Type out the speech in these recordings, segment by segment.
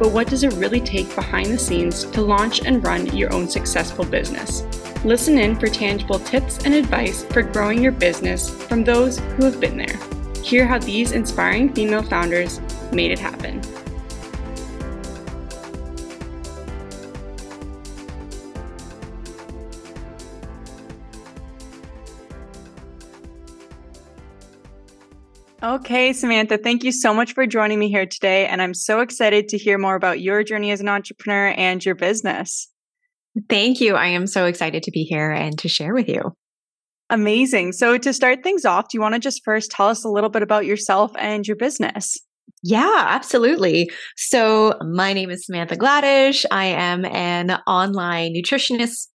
But what does it really take behind the scenes to launch and run your own successful business? Listen in for tangible tips and advice for growing your business from those who have been there. Hear how these inspiring female founders made it happen. Okay, Samantha, thank you so much for joining me here today. And I'm so excited to hear more about your journey as an entrepreneur and your business. Thank you. I am so excited to be here and to share with you. Amazing. So, to start things off, do you want to just first tell us a little bit about yourself and your business? Yeah, absolutely. So, my name is Samantha Gladish. I am an online nutritionist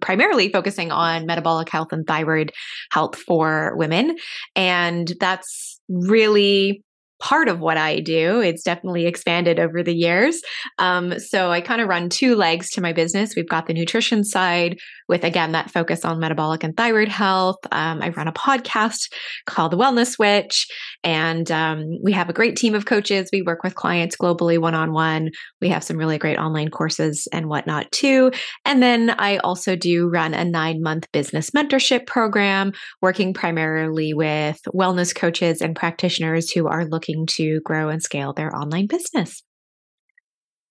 primarily focusing on metabolic health and thyroid health for women. And that's really part of what I do. It's definitely expanded over the years. Um, so I kind of run two legs to my business. We've got the nutrition side with, again, that focus on metabolic and thyroid health. Um, I run a podcast called The Wellness Witch, and um, we have a great team of coaches. We work with clients globally one on one. We have some really great online courses and whatnot too. And then I also do run a nine month business mentorship program, working primarily with wellness coaches and practitioners who are looking to grow and scale their online business.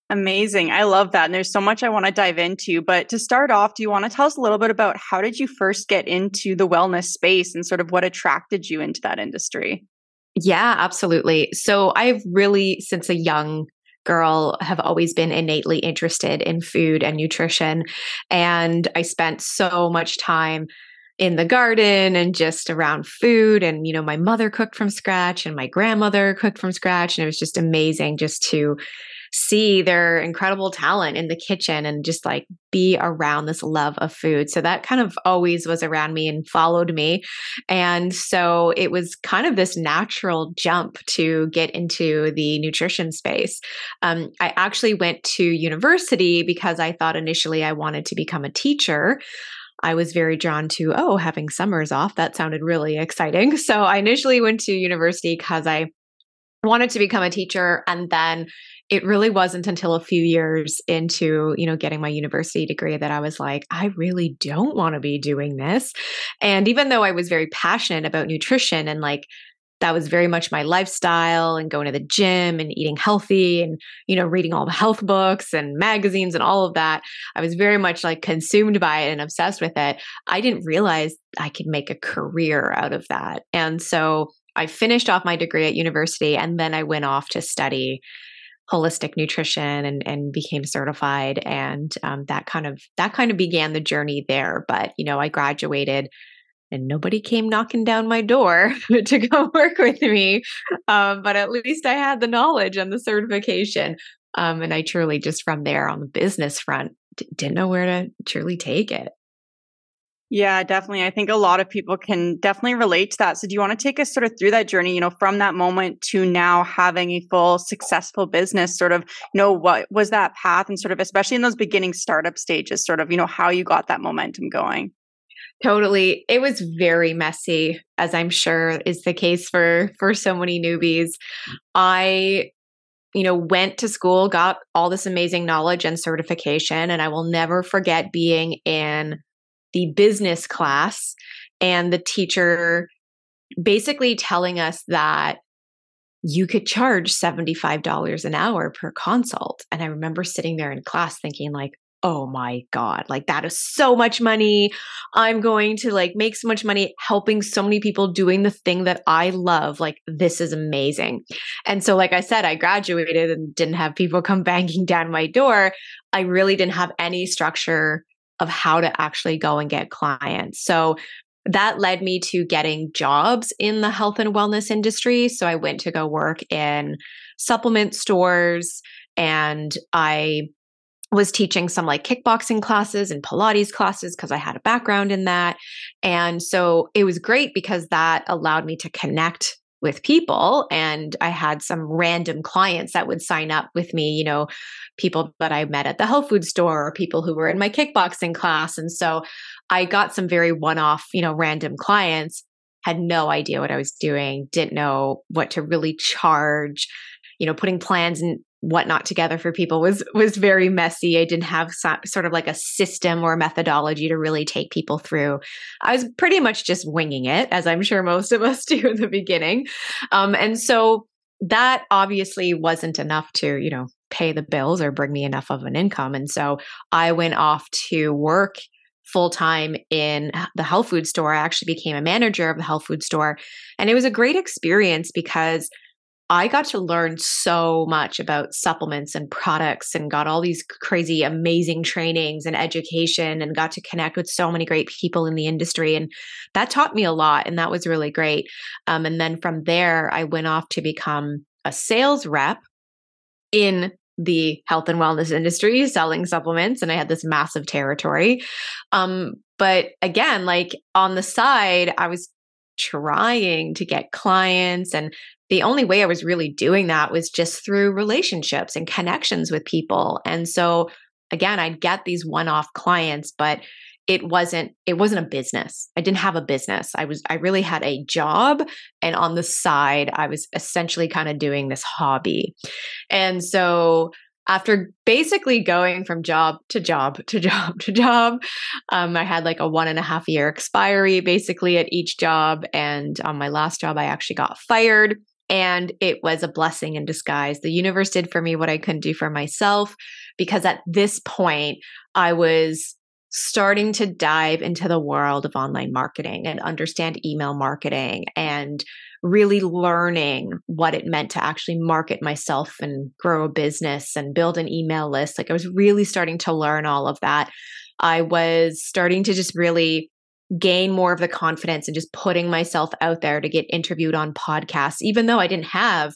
Amazing. I love that. And there's so much I want to dive into. But to start off, do you want to tell us a little bit about how did you first get into the wellness space and sort of what attracted you into that industry? Yeah, absolutely. So I've really, since a young girl have always been innately interested in food and nutrition and i spent so much time in the garden and just around food and you know my mother cooked from scratch and my grandmother cooked from scratch and it was just amazing just to see their incredible talent in the kitchen and just like be around this love of food. So that kind of always was around me and followed me. And so it was kind of this natural jump to get into the nutrition space. Um, I actually went to university because I thought initially I wanted to become a teacher. I was very drawn to, oh, having summers off. That sounded really exciting. So I initially went to university because I wanted to become a teacher and then it really wasn't until a few years into you know getting my university degree that i was like i really don't want to be doing this. And even though i was very passionate about nutrition and like that was very much my lifestyle and going to the gym and eating healthy and you know reading all the health books and magazines and all of that i was very much like consumed by it and obsessed with it i didn't realize i could make a career out of that. And so I finished off my degree at university and then I went off to study holistic nutrition and and became certified and um, that kind of that kind of began the journey there. But you know i graduated and nobody came knocking down my door to go work with me um, but at least i had the knowledge and the certification um, and i truly just from there on the business front d- didn't know where to truly take it yeah, definitely. I think a lot of people can definitely relate to that. So, do you want to take us sort of through that journey, you know, from that moment to now having a full successful business? Sort of, you know, what was that path and sort of, especially in those beginning startup stages, sort of, you know, how you got that momentum going? Totally. It was very messy, as I'm sure is the case for for so many newbies. I you know, went to school, got all this amazing knowledge and certification. And I will never forget being in the business class and the teacher basically telling us that you could charge $75 an hour per consult. And I remember sitting there in class thinking, like, oh my God, like that is so much money. I'm going to like make so much money helping so many people doing the thing that I love. Like, this is amazing. And so, like I said, I graduated and didn't have people come banging down my door. I really didn't have any structure of how to actually go and get clients. So that led me to getting jobs in the health and wellness industry. So I went to go work in supplement stores and I was teaching some like kickboxing classes and Pilates classes because I had a background in that. And so it was great because that allowed me to connect with people. And I had some random clients that would sign up with me, you know, people that I met at the health food store or people who were in my kickboxing class. And so I got some very one off, you know, random clients, had no idea what I was doing, didn't know what to really charge, you know, putting plans and whatnot together for people was was very messy. I didn't have so, sort of like a system or methodology to really take people through. I was pretty much just winging it, as I'm sure most of us do in the beginning. Um, and so that obviously wasn't enough to, you know, pay the bills or bring me enough of an income. And so I went off to work full time in the health food store. I actually became a manager of the health food store. And it was a great experience because I got to learn so much about supplements and products and got all these crazy, amazing trainings and education and got to connect with so many great people in the industry. And that taught me a lot. And that was really great. Um, and then from there, I went off to become a sales rep in the health and wellness industry selling supplements and i had this massive territory um, but again like on the side i was trying to get clients and the only way I was really doing that was just through relationships and connections with people. And so again, I'd get these one-off clients, but it wasn't it wasn't a business. I didn't have a business. I was I really had a job and on the side I was essentially kind of doing this hobby. And so after basically going from job to job to job to job, um, I had like a one and a half year expiry basically at each job. And on my last job, I actually got fired. And it was a blessing in disguise. The universe did for me what I couldn't do for myself because at this point, I was starting to dive into the world of online marketing and understand email marketing and really learning what it meant to actually market myself and grow a business and build an email list. Like I was really starting to learn all of that. I was starting to just really gain more of the confidence and just putting myself out there to get interviewed on podcasts, even though I didn't have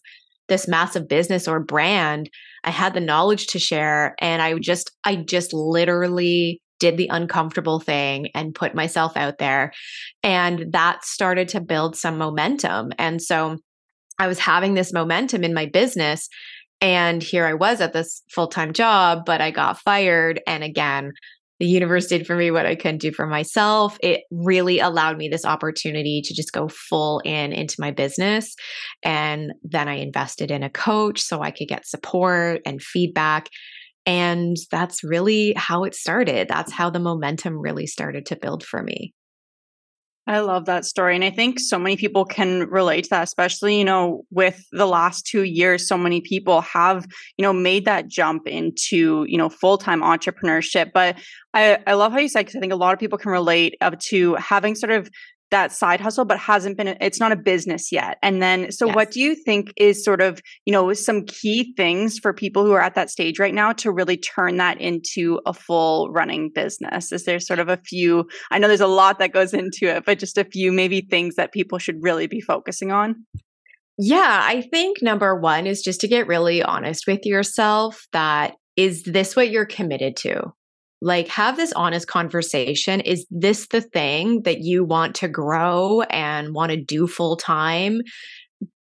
this massive business or brand, I had the knowledge to share. And I just, I just literally did the uncomfortable thing and put myself out there. And that started to build some momentum. And so I was having this momentum in my business. And here I was at this full time job, but I got fired. And again, the universe did for me what I couldn't do for myself. It really allowed me this opportunity to just go full in into my business. And then I invested in a coach so I could get support and feedback. And that's really how it started. That's how the momentum really started to build for me. I love that story. And I think so many people can relate to that, especially, you know, with the last two years, so many people have, you know, made that jump into, you know, full time entrepreneurship. But I, I love how you said, because I think a lot of people can relate up to having sort of that side hustle but hasn't been it's not a business yet. And then so yes. what do you think is sort of you know some key things for people who are at that stage right now to really turn that into a full running business? Is there sort of a few i know there's a lot that goes into it but just a few maybe things that people should really be focusing on? Yeah i think number one is just to get really honest with yourself that is this what you're committed to like have this honest conversation is this the thing that you want to grow and want to do full time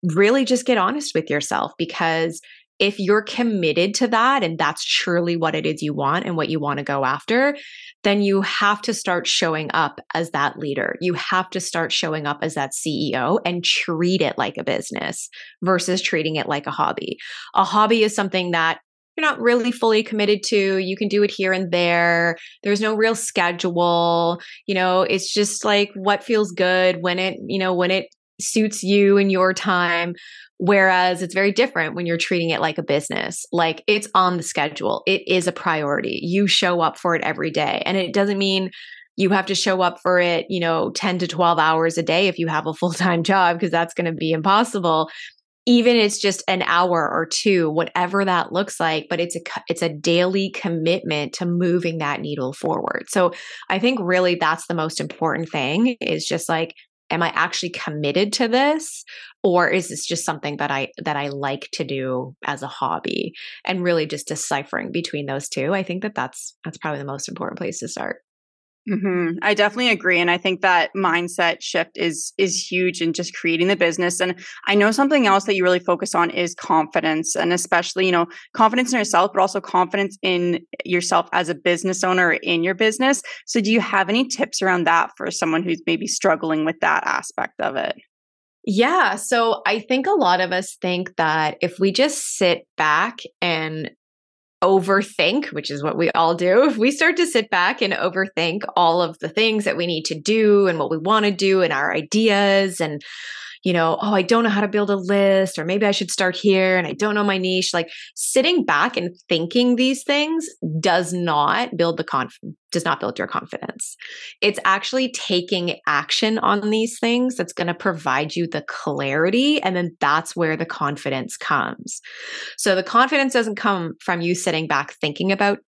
really just get honest with yourself because if you're committed to that and that's truly what it is you want and what you want to go after, then you have to start showing up as that leader. You have to start showing up as that CEO and treat it like a business versus treating it like a hobby. A hobby is something that you're not really fully committed to. You can do it here and there. There's no real schedule. You know, it's just like what feels good when it, you know, when it suits you and your time. Whereas it's very different when you're treating it like a business. Like it's on the schedule, it is a priority. You show up for it every day. And it doesn't mean you have to show up for it, you know, 10 to 12 hours a day if you have a full time job, because that's going to be impossible even it's just an hour or two whatever that looks like but it's a it's a daily commitment to moving that needle forward. So i think really that's the most important thing is just like am I actually committed to this? Or is this just something that I that I like to do as a hobby? And really just deciphering between those two I think that that's that's probably the most important place to start Mm-hmm. I definitely agree, and I think that mindset shift is is huge in just creating the business. And I know something else that you really focus on is confidence, and especially you know confidence in yourself, but also confidence in yourself as a business owner in your business. So, do you have any tips around that for someone who's maybe struggling with that aspect of it? Yeah. So I think a lot of us think that if we just sit back and overthink, which is what we all do, if we start to sit back and overthink all of the things that we need to do and what we want to do and our ideas and you know, oh, I don't know how to build a list, or maybe I should start here and I don't know my niche. Like sitting back and thinking these things does not build the conf does not build your confidence. It's actually taking action on these things that's going to provide you the clarity. And then that's where the confidence comes. So the confidence doesn't come from you sitting back thinking about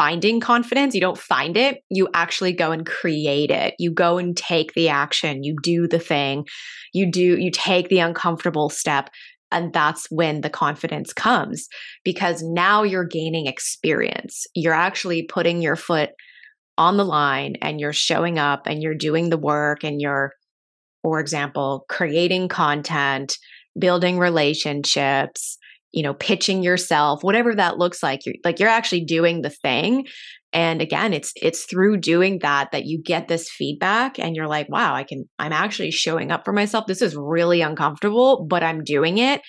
finding confidence. You don't find it. You actually go and create it. You go and take the action. You do the thing. You do, you take the uncomfortable step. And that's when the confidence comes because now you're gaining experience. You're actually putting your foot on the line and you're showing up and you're doing the work and you're, for example, creating content, building relationships, you know pitching yourself whatever that looks like you're like you're actually doing the thing. And again it's it's through doing that that you get this feedback and you're like wow i can i'm actually showing up for myself. This is really uncomfortable but i'm doing it.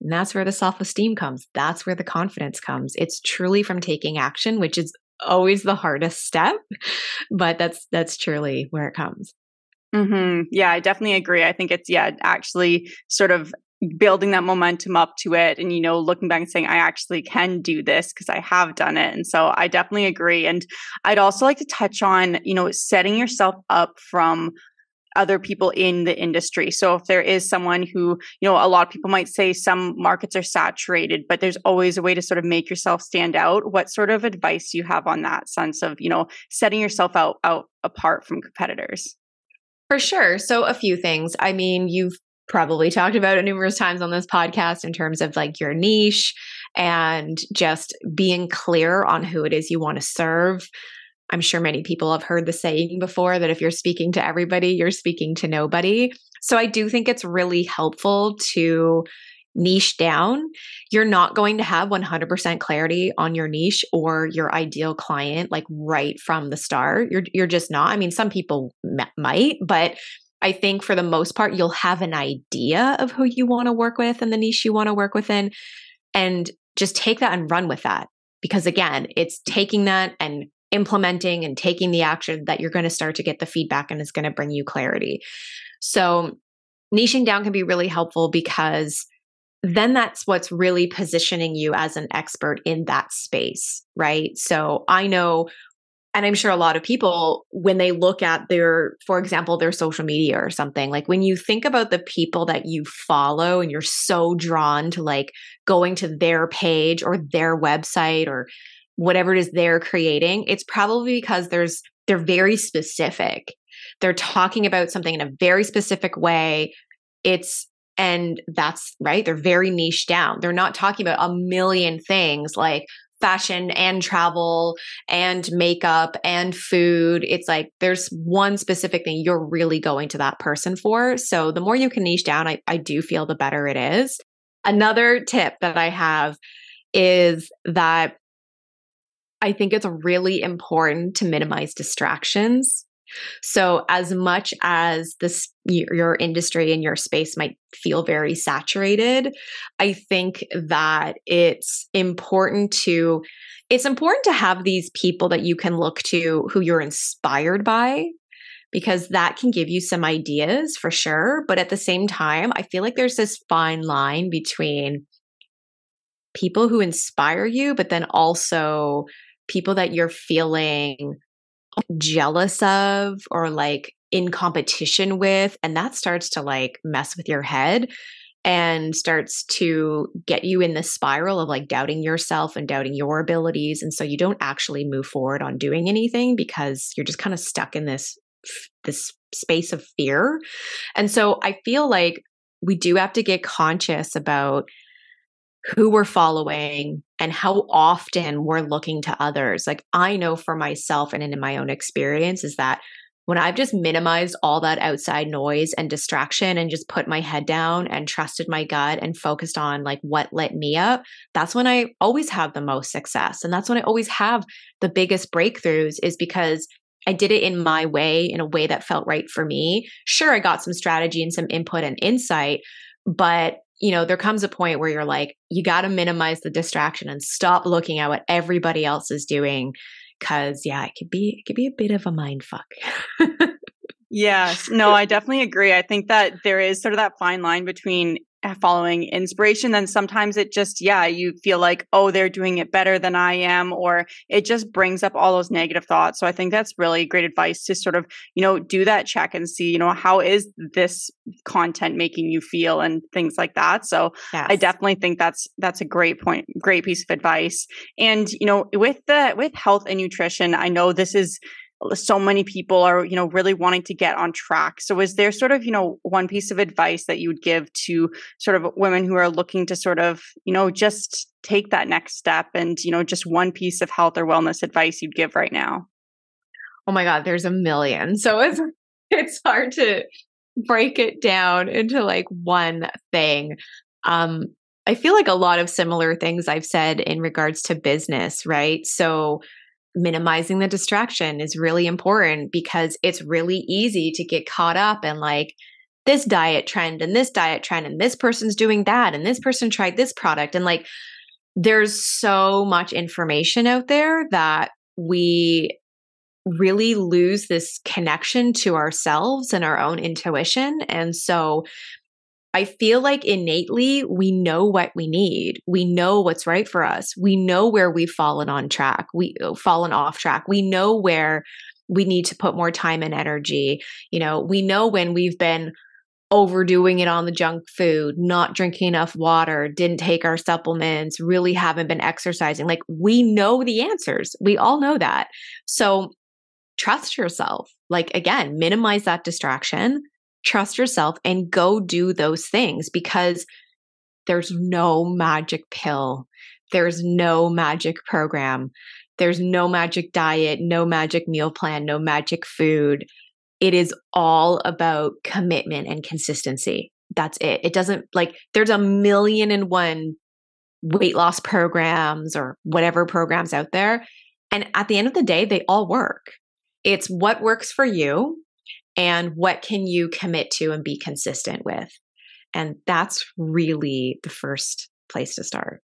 And that's where the self-esteem comes. That's where the confidence comes. It's truly from taking action which is always the hardest step but that's that's truly where it comes. Mm-hmm. Yeah, I definitely agree. I think it's yeah, actually sort of building that momentum up to it and you know looking back and saying i actually can do this because i have done it and so i definitely agree and i'd also like to touch on you know setting yourself up from other people in the industry. So if there is someone who, you know, a lot of people might say some markets are saturated, but there's always a way to sort of make yourself stand out. What sort of advice do you have on that sense of, you know, setting yourself out out apart from competitors? For sure. So, a few things. I mean, you've probably talked about it numerous times on this podcast in terms of like your niche and just being clear on who it is you want to serve. I'm sure many people have heard the saying before that if you're speaking to everybody, you're speaking to nobody. So I do think it's really helpful to niche down. You're not going to have 100% clarity on your niche or your ideal client like right from the start. You're you're just not. I mean, some people m- might, but I think for the most part, you'll have an idea of who you want to work with and the niche you want to work within. And just take that and run with that. Because again, it's taking that and implementing and taking the action that you're going to start to get the feedback and it's going to bring you clarity. So, niching down can be really helpful because then that's what's really positioning you as an expert in that space, right? So, I know and I'm sure a lot of people, when they look at their, for example, their social media or something, like when you think about the people that you follow and you're so drawn to like going to their page or their website or whatever it is they're creating, it's probably because there's, they're very specific. They're talking about something in a very specific way. It's, and that's right. They're very niche down. They're not talking about a million things like, fashion and travel and makeup and food. It's like there's one specific thing you're really going to that person for. So the more you can niche down, I, I do feel the better it is. Another tip that I have is that I think it's really important to minimize distractions. So, as much as this your industry and your space might feel very saturated, I think that it's important to it's important to have these people that you can look to who you're inspired by because that can give you some ideas for sure, but at the same time, I feel like there's this fine line between people who inspire you but then also people that you're feeling jealous of or like in competition with. And that starts to like mess with your head and starts to get you in the spiral of like doubting yourself and doubting your abilities. And so you don't actually move forward on doing anything because you're just kind of stuck in this this space of fear. And so I feel like we do have to get conscious about who we're following and how often we're looking to others. Like I know for myself and in my own experience is that when I've just minimized all that outside noise and distraction and just put my head down and trusted my gut and focused on like what lit me up, that's when I always have the most success. And that's when I always have the biggest breakthroughs is because I did it in my way, in a way that felt right for me. Sure, I got some strategy and some input and insight, but you know, there comes a point where you're like, you got to minimize the distraction and stop looking at what everybody else is doing. Cause yeah, it could be, it could be a bit of a mind fuck. yes. No, I definitely agree. I think that there is sort of that fine line between Uh, following inspiration then sometimes it just yeah you feel like oh they're doing it better than i am or it just brings up all those negative thoughts. So i think that's really great advice to sort of you know do that check and see you know how is this content making you feel and things like that. So yes. i definitely think that's that's a great point great piece of advice. And you know with the with health and nutrition i know this is so many people are you know really wanting to get on track. So is there sort of you know one piece of advice that you would give to sort of women who are looking to sort of you know just take that next step and you know just one piece of health or wellness advice you'd give right now? Oh my god there's a million. So it's it's hard to break it down into like one thing. Um i feel like a lot of similar things i've said in regards to business right? So minimizing the distraction is really important because it's really easy to get caught up in like this diet trend and this diet trend and this person's doing that and this person tried this product. And like there's so much information out there that we really lose this connection to ourselves and our own intuition. And so I feel like innately we know what we need. We know what's right for us. We know where we've fallen on track. We uh, fallen off track. We know where we need to put more time and energy. You know, we know when we've been overdoing it on the junk food, not drinking enough water, didn't take our supplements, really haven't been exercising. Like we know the answers. We all know that. So trust yourself. Like again, minimize that distraction trust yourself and go do those things because there's no magic pill. There's no magic program. There's no magic diet, no magic meal plan, no magic food. It is all about commitment and consistency. That's it. It doesn't like there's a million and one weight loss programs or whatever programs out there. And at the end of the day, they all work. It's what works for you and what can you commit to and be consistent with? And that's really the first place to start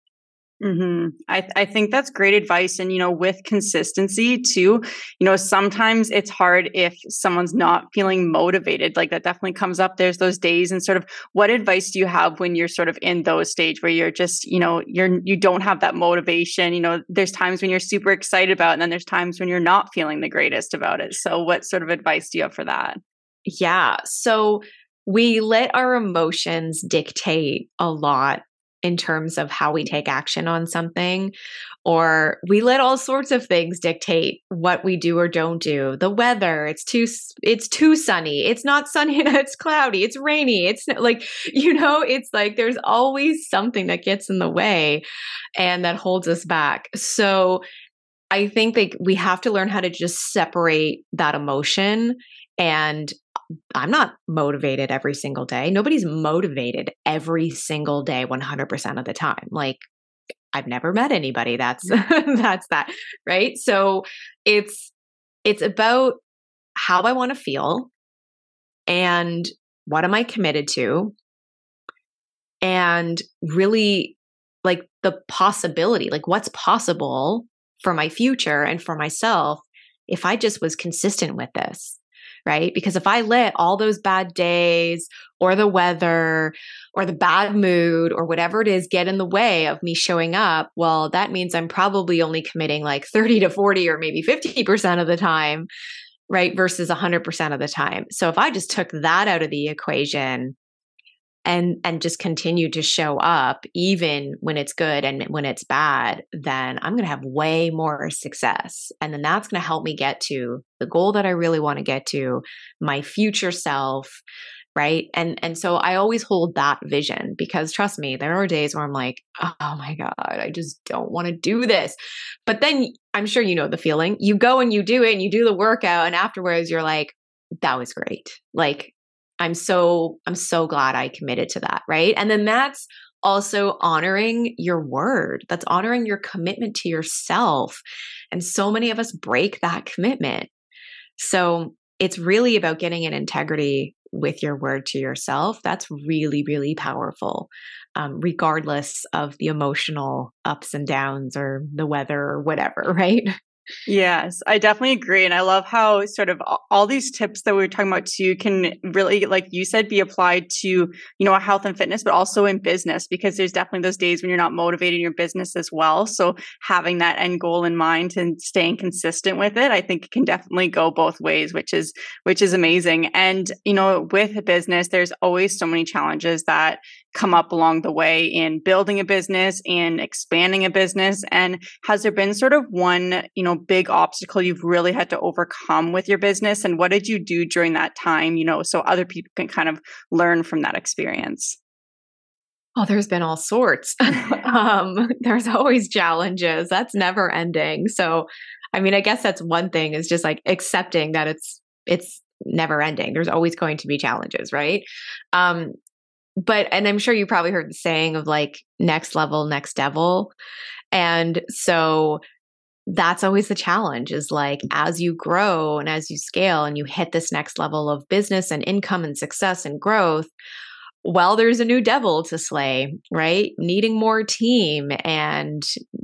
Mm-hmm. I, I think that's great advice. And, you know, with consistency too, you know, sometimes it's hard if someone's not feeling motivated. Like that definitely comes up. There's those days and sort of what advice do you have when you're sort of in those stage where you're just, you know, you're, you don't have that motivation. You know, there's times when you're super excited about, it, and then there's times when you're not feeling the greatest about it. So what sort of advice do you have for that? Yeah. So we let our emotions dictate a lot in terms of how we take action on something or we let all sorts of things dictate what we do or don't do. The weather it's too it's too sunny. It's not sunny it's cloudy. It's rainy. It's like you know it's like there's always something that gets in the way and that holds us back. So i think that we have to learn how to just separate that emotion and I'm not motivated every single day. Nobody's motivated every single day 100% of the time. Like I've never met anybody that's mm. that's that, right? So it's it's about how I want to feel and what am I committed to and really like the possibility, like what's possible for my future and for myself if I just was consistent with this right? Because if I let all those bad days or the weather or the bad mood or whatever it is get in the way of me showing up, well, that means I'm probably only committing like 30 to 40 or maybe 50% of the time, right? Versus 100% of the time. So if I just took that out of the equation, and and just continue to show up even when it's good and when it's bad then i'm going to have way more success. And then that's going to help me get to the goal that i really want to get to my future self right? And and so i always hold that vision because trust me there are days where i'm like oh my god i just don't want to do this. But then i'm sure you know the feeling. You go and you do it and you do the workout and afterwards you're like that was great. Like I'm so I'm so glad I committed to that, right? And then that's also honoring your word. That's honoring your commitment to yourself. And so many of us break that commitment. So it's really about getting an integrity with your word to yourself. That's really, really powerful, um, regardless of the emotional ups and downs or the weather or whatever, right? Yes, I definitely agree. And I love how sort of all these tips that we are talking about too can really, like you said, be applied to, you know, health and fitness, but also in business, because there's definitely those days when you're not motivated in your business as well. So having that end goal in mind and staying consistent with it, I think it can definitely go both ways, which is, which is amazing. And, you know, with a business, there's always so many challenges that come up along the way in building a business in expanding a business and has there been sort of one you know big obstacle you've really had to overcome with your business and what did you do during that time you know so other people can kind of learn from that experience Oh, there's been all sorts. um, there's always challenges. That's never ending. So, I mean, I guess that's one thing is just like accepting that it's it's never ending. There's always going to be challenges, right? Um, but and i'm sure you probably heard the saying of like next level next devil. And so that's always the challenge is like as you grow and as you scale and you hit this next level of business and income and success and growth well there's a new devil to slay right? Needing more team and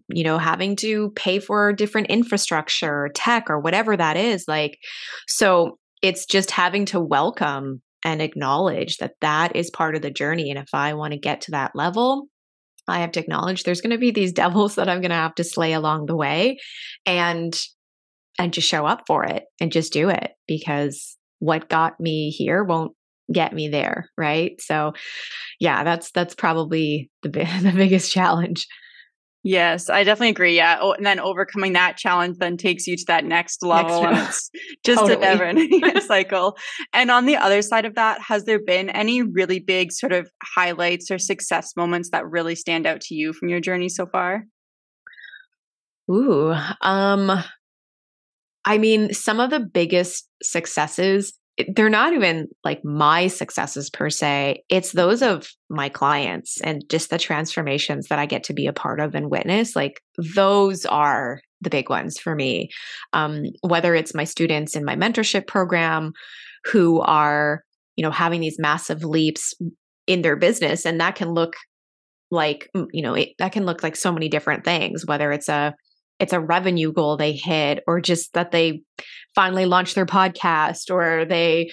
you know having to pay for different infrastructure or tech or whatever that is like so it's just having to welcome and acknowledge that that is part of the journey. And if I want to get to that level, I have to acknowledge there's going to be these devils that I'm going to have to slay along the way and and just show up for it and just do it because what got me here won't get me there, right? So yeah, that's that's probably the the biggest challenge. Yes, I definitely agree. Yeah. Oh, and then overcoming that challenge then takes you to that next level. Next and it's just totally. a never ending cycle. And on the other side of that, has there been any really big sort of highlights or success moments that really stand out to you from your journey so far? Ooh, um, I mean, some of the biggest successes they're not even like my successes per se. It's those of my clients and just the transformations that I get to be a part of and witness. Like those are the big ones for me. Um, whether it's my students in my mentorship program who are, you know, having these massive leaps in their business, and that can look like, you know, it, that can look like so many different things, whether it's a it's a revenue goal they hit or just that they finally launched their podcast or they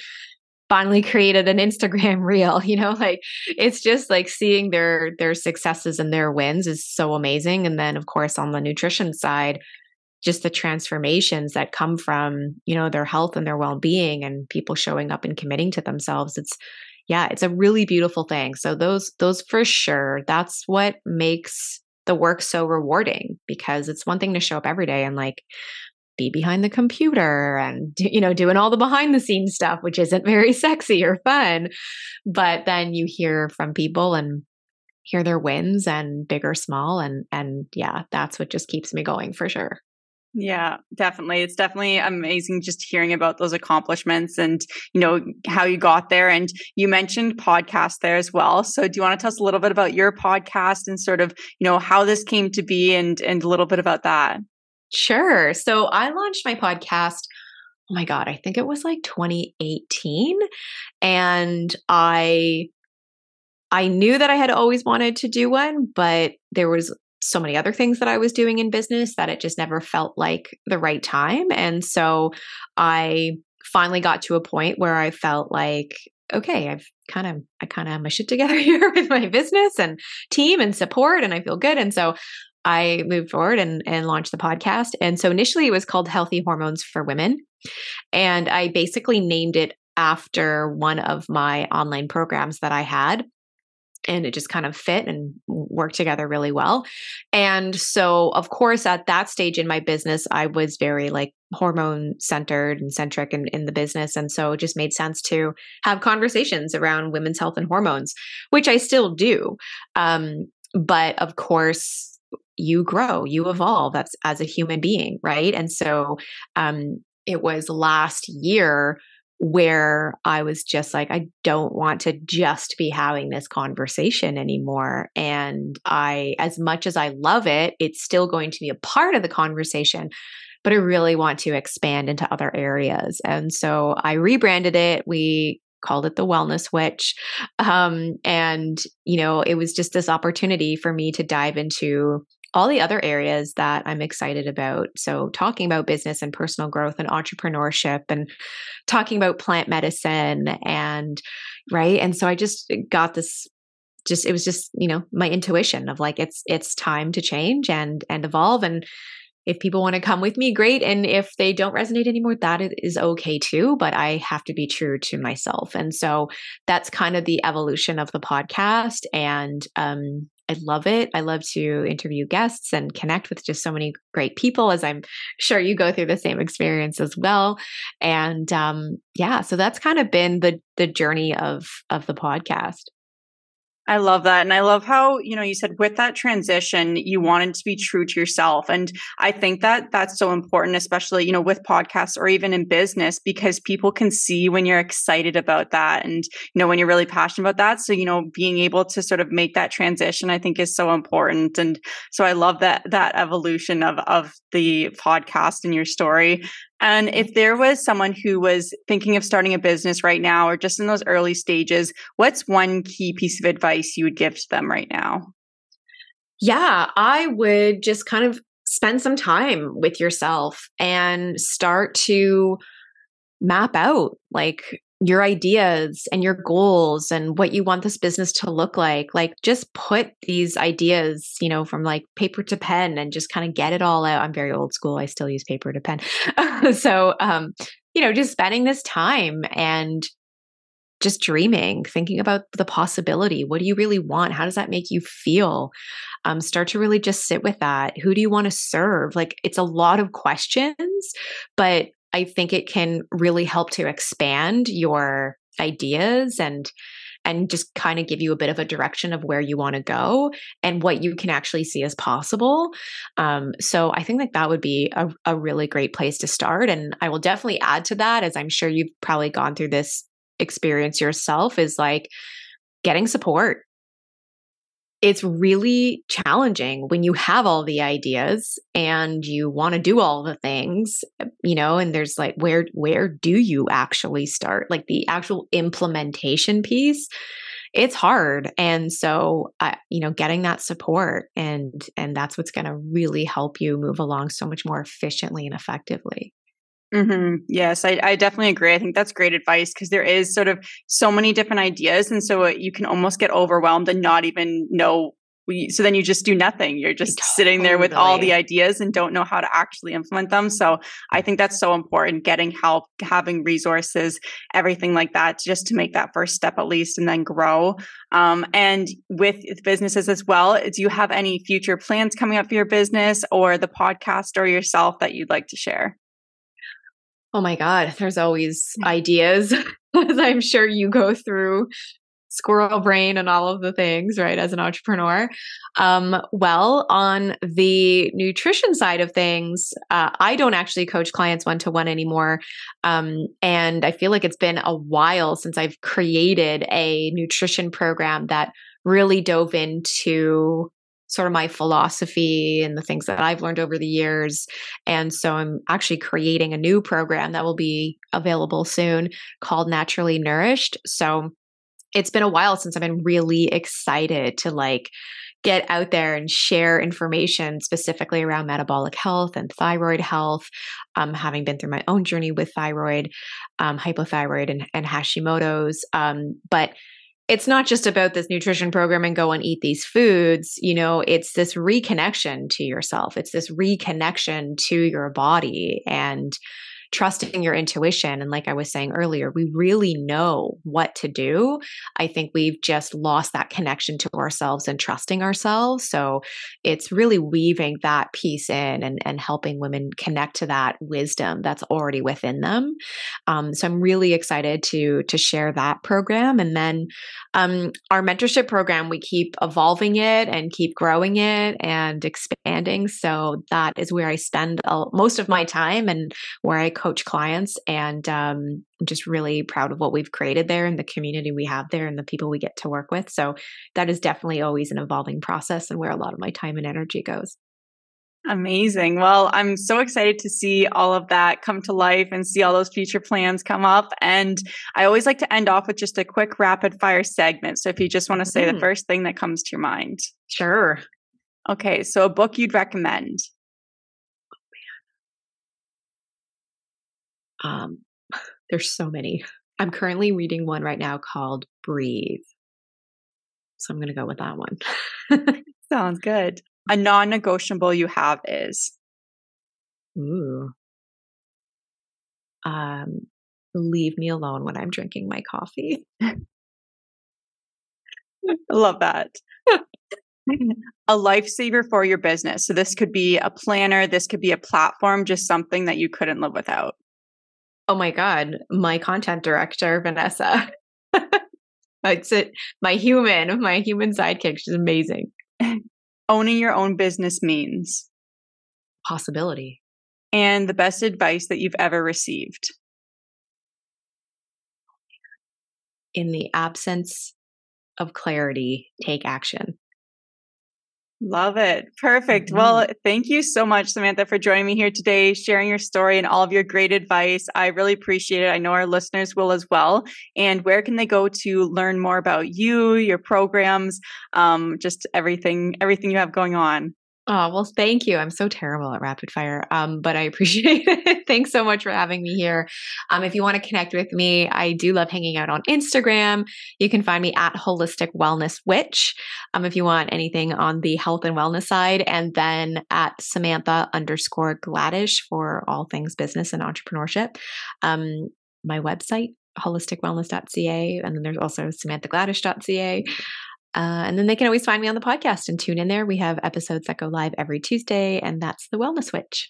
finally created an Instagram reel, you know, like it's just like seeing their their successes and their wins is so amazing and then of course on the nutrition side just the transformations that come from, you know, their health and their well-being and people showing up and committing to themselves. It's yeah, it's a really beautiful thing. So those those for sure, that's what makes the work so rewarding because it's one thing to show up every day and like be behind the computer and you know doing all the behind the scenes stuff which isn't very sexy or fun but then you hear from people and hear their wins and big or small and and yeah that's what just keeps me going for sure yeah, definitely. It's definitely amazing just hearing about those accomplishments and, you know, how you got there. And you mentioned podcast there as well. So do you want to tell us a little bit about your podcast and sort of, you know, how this came to be and and a little bit about that? Sure. So I launched my podcast oh my god, I think it was like 2018 and I I knew that I had always wanted to do one, but there was so many other things that I was doing in business that it just never felt like the right time. And so I finally got to a point where I felt like, okay, I've kind of, I kind of have my shit together here with my business and team and support, and I feel good. And so I moved forward and, and launched the podcast. And so initially it was called Healthy Hormones for Women. And I basically named it after one of my online programs that I had and it just kind of fit and worked together really well. And so, of course, at that stage in my business, I was very like hormone centered and centric in, in the business. And so it just made sense to have conversations around women's health and hormones, which I still do. Um, but of course, you grow, you evolve. That's as a human being, right? And so um, it was last year where I was just like, I don't want to just be having this conversation anymore. And I, as much as I love it, it's still going to be a part of the conversation, but I really want to expand into other areas. And so I rebranded it. We called it the wellness witch um, and you know it was just this opportunity for me to dive into all the other areas that I'm excited about. So, talking about business and personal growth and entrepreneurship and talking about plant medicine and right. And so, I just got this just it was just you know my intuition of like it's it's time to change and and evolve and if people want to come with me great and if they don't resonate anymore that is okay too but i have to be true to myself and so that's kind of the evolution of the podcast and um I love it. I love to interview guests and connect with just so many great people, as I'm sure you go through the same experience as well. And um, yeah, so that's kind of been the the journey of of the podcast. I love that. And I love how, you know, you said with that transition, you wanted to be true to yourself. And I think that that's so important, especially, you know, with podcasts or even in business, because people can see when you're excited about that and, you know, when you're really passionate about that. So, you know, being able to sort of make that transition, I think is so important. And so I love that, that evolution of, of the podcast and your story. And if there was someone who was thinking of starting a business right now or just in those early stages, what's one key piece of advice you would give to them right now? Yeah, I would just kind of spend some time with yourself and start to map out like your ideas and your goals and what you want this business to look like like just put these ideas you know from like paper to pen and just kind of get it all out. I'm very old school. I still use paper to pen. So um you know just spending this time and just dreaming thinking about the possibility. What do you really want? How does that make you feel? Um, start to really just sit with that. Who do you want to serve? Like it's a lot of questions but I think it can really help to expand your ideas and and just kind of give you a bit of a direction of where you want to go and what you can actually see as possible. Um, so I think that that would be a, a really great place to start. And I will definitely add to that, as I'm sure you've probably gone through this experience yourself, is like getting support it's really challenging when you have all the ideas and you want to do all the things you know and there's like where where do you actually start? Like the actual implementation piece it's hard. And so uh, you know getting that support and and that's what's going to really help you move along so much more efficiently and effectively Mm-hmm. Yes, I, I, definitely agree. I think that's great advice because there is sort of so many different ideas, and so you can almost get overwhelmed and not even know. So then you just do nothing. You're just totally. sitting there with all the ideas and don't know how to actually implement them. So I think that's so important. Getting help, having resources, everything like that, just to make that first step at least, and then grow. Um, and with businesses as well, do you have any future plans coming up for your business or the podcast or yourself that you'd like to share? Oh my God, there's always ideas, as I'm sure you go through squirrel brain and all of the things, right, as an entrepreneur. Um, well, on the nutrition side of things, uh, I don't actually coach clients one to one anymore. Um, and I feel like it's been a while since I've created a nutrition program that really dove into sort of my philosophy and the things that I've learned over the years. And so I'm actually creating a new program that will be available soon called Naturally Nourished. So it's been a while since I've been really excited to like get out there and share information specifically around metabolic health and thyroid health. Um, having been through my own journey with thyroid, um, hypothyroid, and, and Hashimoto's. Um, but it's not just about this nutrition program and go and eat these foods you know it's this reconnection to yourself. It's this reconnection to your body. And trusting your intuition. And like I was saying earlier, we really know what to do. I think we've just lost that connection to ourselves and trusting ourselves. So it's really weaving that piece in and, and helping women connect to that wisdom that's already within them. Um, so I'm really excited to to share that program. And then um, our mentorship program, we keep evolving it and keep growing it and expanding. So that is where I spend most of my time and where I coach clients. And um, I'm just really proud of what we've created there and the community we have there and the people we get to work with. So that is definitely always an evolving process and where a lot of my time and energy goes. Amazing. Well, I'm so excited to see all of that come to life and see all those future plans come up. And I always like to end off with just a quick rapid fire segment. So if you just want to say mm. the first thing that comes to your mind. Sure. Okay. So a book you'd recommend. Um, there's so many. I'm currently reading one right now called Breathe. So I'm going to go with that one. Sounds good a non negotiable you have is? Ooh. Um, leave me alone when I'm drinking my coffee. I love that. a lifesaver for your business. So this could be a planner, this could be a platform, just something that you couldn't live without. Oh my God, my content director, Vanessa. it's it, my human, my human sidekick. She's amazing owning your own business means? Possibility. And the best advice that you've ever received? In the absence of clarity, take action. Love it. Perfect. Mm-hmm. Well, thank you so much, Samantha, for joining me here today, sharing your story and all of your great advice. I really appreciate it. I know our listeners will as well. And where can they go to learn more about you, your programs, um, just everything, everything you have going on? Oh, well, thank you. I'm so terrible at rapid fire, um, but I appreciate it. Thanks so much for having me here. Um, if you want to connect with me, I do love hanging out on Instagram. You can find me at Holistic Wellness Witch um, if you want anything on the health and wellness side, and then at Samantha underscore Gladish for all things business and entrepreneurship. Um, my website, holisticwellness.ca, and then there's also samanthagladish.ca. Uh, and then they can always find me on the podcast and tune in there. We have episodes that go live every Tuesday, and that's the Wellness Witch.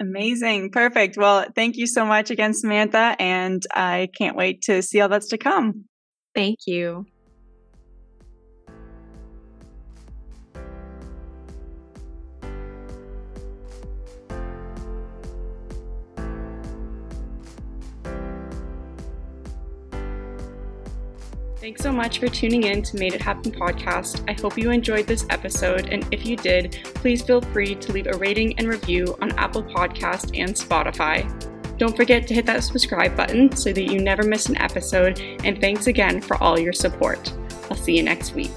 Amazing. Perfect. Well, thank you so much again, Samantha. And I can't wait to see all that's to come. Thank you. Thanks so much for tuning in to Made It Happen podcast. I hope you enjoyed this episode, and if you did, please feel free to leave a rating and review on Apple Podcast and Spotify. Don't forget to hit that subscribe button so that you never miss an episode, and thanks again for all your support. I'll see you next week.